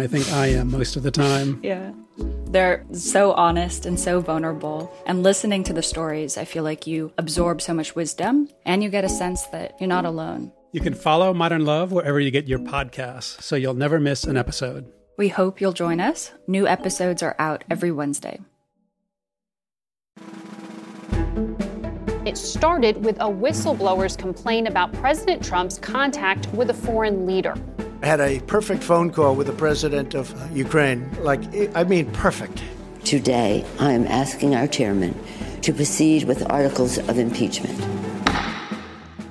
I think I am most of the time. Yeah. They're so honest and so vulnerable. And listening to the stories, I feel like you absorb so much wisdom and you get a sense that you're not alone. You can follow Modern Love wherever you get your podcasts, so you'll never miss an episode. We hope you'll join us. New episodes are out every Wednesday. It started with a whistleblower's complaint about President Trump's contact with a foreign leader. I had a perfect phone call with the president of uh, Ukraine. Like, I mean, perfect. Today, I am asking our chairman to proceed with articles of impeachment.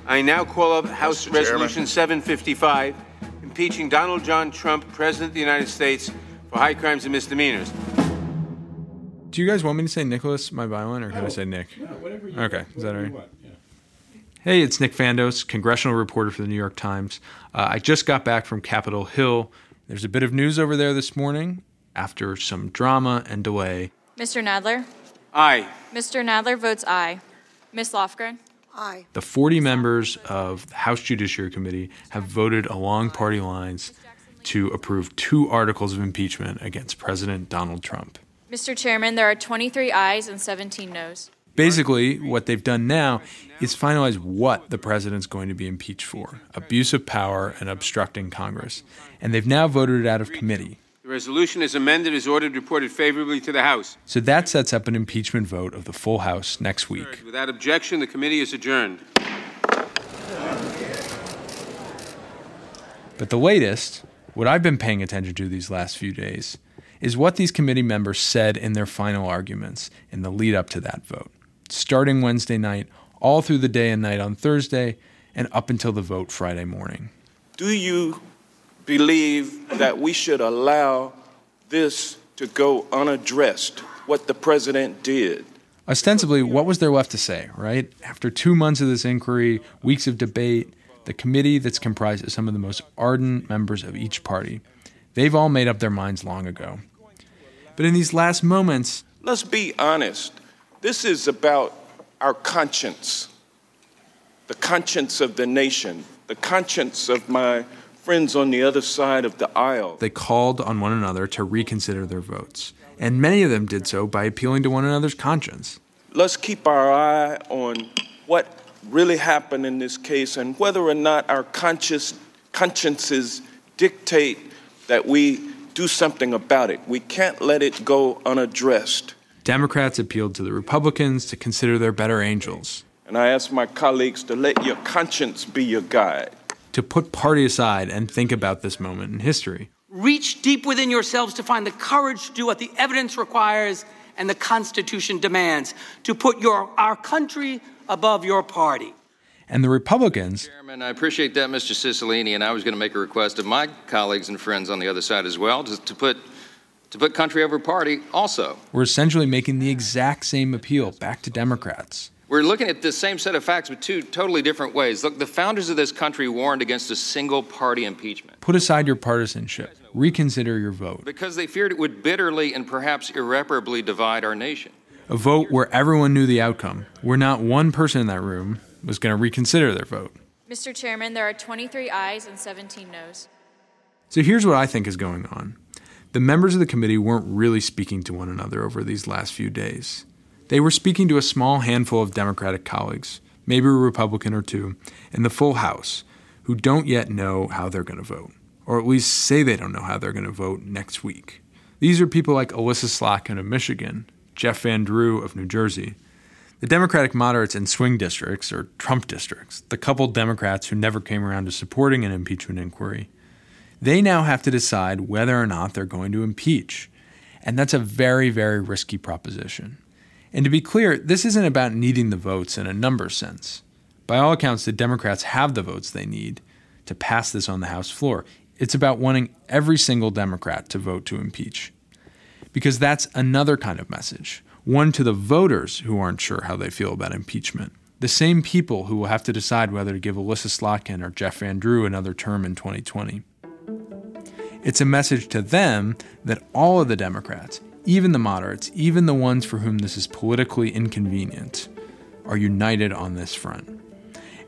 I now call up House Mr. Resolution Chairman. 755, impeaching Donald John Trump, President of the United States, for high crimes and misdemeanors. Do you guys want me to say Nicholas, my violin, or can oh, I say Nick? No, whatever you Okay, is that all right? Hey, it's Nick Fandos, congressional reporter for the New York Times. Uh, I just got back from Capitol Hill. There's a bit of news over there this morning after some drama and delay. Mr. Nadler? Aye. Mr. Nadler votes aye. Ms. Lofgren? Aye. The 40 members of the House Judiciary Committee have voted along party lines to approve two articles of impeachment against President Donald Trump. Mr. Chairman, there are 23 ayes and 17 noes. Basically, what they've done now is finalize what the president's going to be impeached for abuse of power and obstructing Congress. And they've now voted it out of committee. The resolution is amended as ordered reported favorably to the House. So that sets up an impeachment vote of the full House next week. Without objection, the committee is adjourned. But the latest, what I've been paying attention to these last few days, is what these committee members said in their final arguments in the lead up to that vote starting Wednesday night, all through the day and night on Thursday, and up until the vote Friday morning. Do you believe that we should allow this to go unaddressed, what the president did? Ostensibly, what was there left to say, right? After two months of this inquiry, weeks of debate, the committee that's comprised of some of the most ardent members of each party, they've all made up their minds long ago. But in these last moments, let's be honest. This is about our conscience, the conscience of the nation, the conscience of my friends on the other side of the aisle. They called on one another to reconsider their votes, and many of them did so by appealing to one another's conscience. Let's keep our eye on what really happened in this case and whether or not our conscious, consciences dictate that we do something about it. We can't let it go unaddressed. Democrats appealed to the Republicans to consider their better angels. And I ask my colleagues to let your conscience be your guide. To put party aside and think about this moment in history. Reach deep within yourselves to find the courage to do what the evidence requires and the Constitution demands to put your, our country above your party. And the Republicans. Chairman, I appreciate that, Mr. Cicilline, and I was going to make a request of my colleagues and friends on the other side as well to, to put to put country over party also. We're essentially making the exact same appeal back to Democrats. We're looking at the same set of facts, but two totally different ways. Look, the founders of this country warned against a single party impeachment. Put aside your partisanship, reconsider your vote. Because they feared it would bitterly and perhaps irreparably divide our nation. A vote where everyone knew the outcome, where not one person in that room was going to reconsider their vote. Mr. Chairman, there are 23 ayes and 17 noes. So here's what I think is going on. The members of the committee weren't really speaking to one another over these last few days. They were speaking to a small handful of Democratic colleagues, maybe a Republican or two, in the full House, who don't yet know how they're going to vote, or at least say they don't know how they're going to vote next week. These are people like Elissa Slotkin of Michigan, Jeff Van Drew of New Jersey, the Democratic moderates in swing districts, or Trump districts, the couple Democrats who never came around to supporting an impeachment inquiry, they now have to decide whether or not they're going to impeach. And that's a very, very risky proposition. And to be clear, this isn't about needing the votes in a number sense. By all accounts, the Democrats have the votes they need to pass this on the House floor. It's about wanting every single Democrat to vote to impeach. Because that's another kind of message one to the voters who aren't sure how they feel about impeachment, the same people who will have to decide whether to give Elissa Slotkin or Jeff Van Drew another term in 2020. It's a message to them that all of the Democrats, even the moderates, even the ones for whom this is politically inconvenient, are united on this front.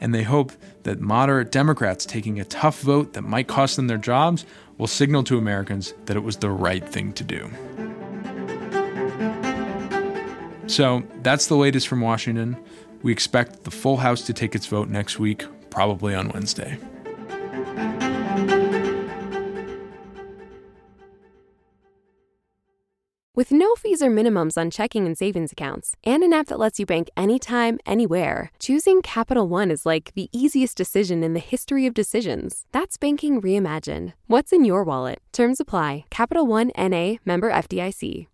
And they hope that moderate Democrats taking a tough vote that might cost them their jobs will signal to Americans that it was the right thing to do. So that's the latest from Washington. We expect the full House to take its vote next week, probably on Wednesday. With no fees or minimums on checking and savings accounts, and an app that lets you bank anytime, anywhere, choosing Capital One is like the easiest decision in the history of decisions. That's banking reimagined. What's in your wallet? Terms apply. Capital One NA member FDIC.